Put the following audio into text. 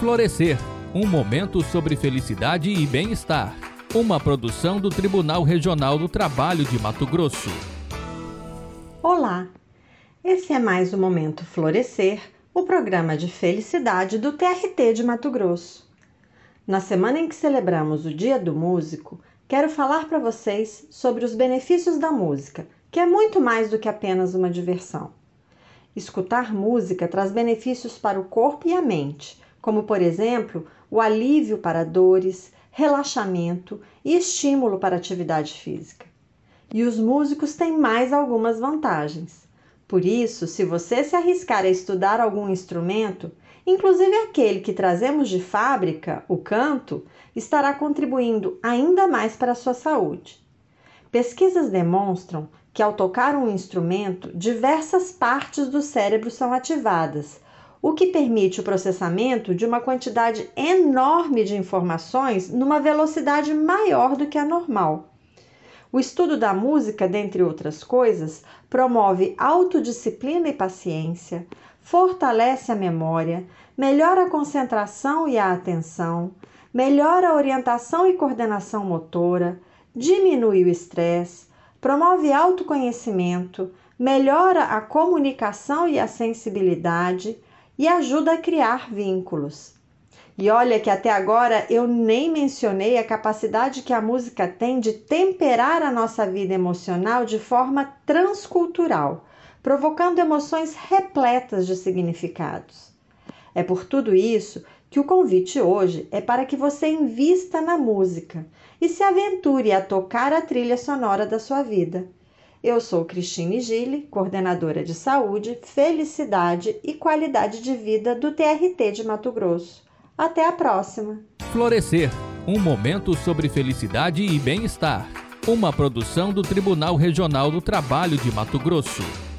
Florescer um momento sobre felicidade e bem-estar. Uma produção do Tribunal Regional do Trabalho de Mato Grosso. Olá! Esse é mais o Momento Florescer, o programa de felicidade do TRT de Mato Grosso. Na semana em que celebramos o Dia do Músico, quero falar para vocês sobre os benefícios da música, que é muito mais do que apenas uma diversão. Escutar música traz benefícios para o corpo e a mente como por exemplo o alívio para dores, relaxamento e estímulo para atividade física. E os músicos têm mais algumas vantagens. Por isso, se você se arriscar a estudar algum instrumento, inclusive aquele que trazemos de fábrica, o canto, estará contribuindo ainda mais para a sua saúde. Pesquisas demonstram que ao tocar um instrumento, diversas partes do cérebro são ativadas, o que permite o processamento de uma quantidade enorme de informações numa velocidade maior do que a normal. O estudo da música, dentre outras coisas, promove autodisciplina e paciência, fortalece a memória, melhora a concentração e a atenção, melhora a orientação e coordenação motora, diminui o estresse, promove autoconhecimento, melhora a comunicação e a sensibilidade e ajuda a criar vínculos. E olha que até agora eu nem mencionei a capacidade que a música tem de temperar a nossa vida emocional de forma transcultural, provocando emoções repletas de significados. É por tudo isso que o convite hoje é para que você invista na música e se aventure a tocar a trilha sonora da sua vida. Eu sou Cristine Gille, coordenadora de saúde, felicidade e qualidade de vida do TRT de Mato Grosso. Até a próxima! Florescer um momento sobre felicidade e bem-estar. Uma produção do Tribunal Regional do Trabalho de Mato Grosso.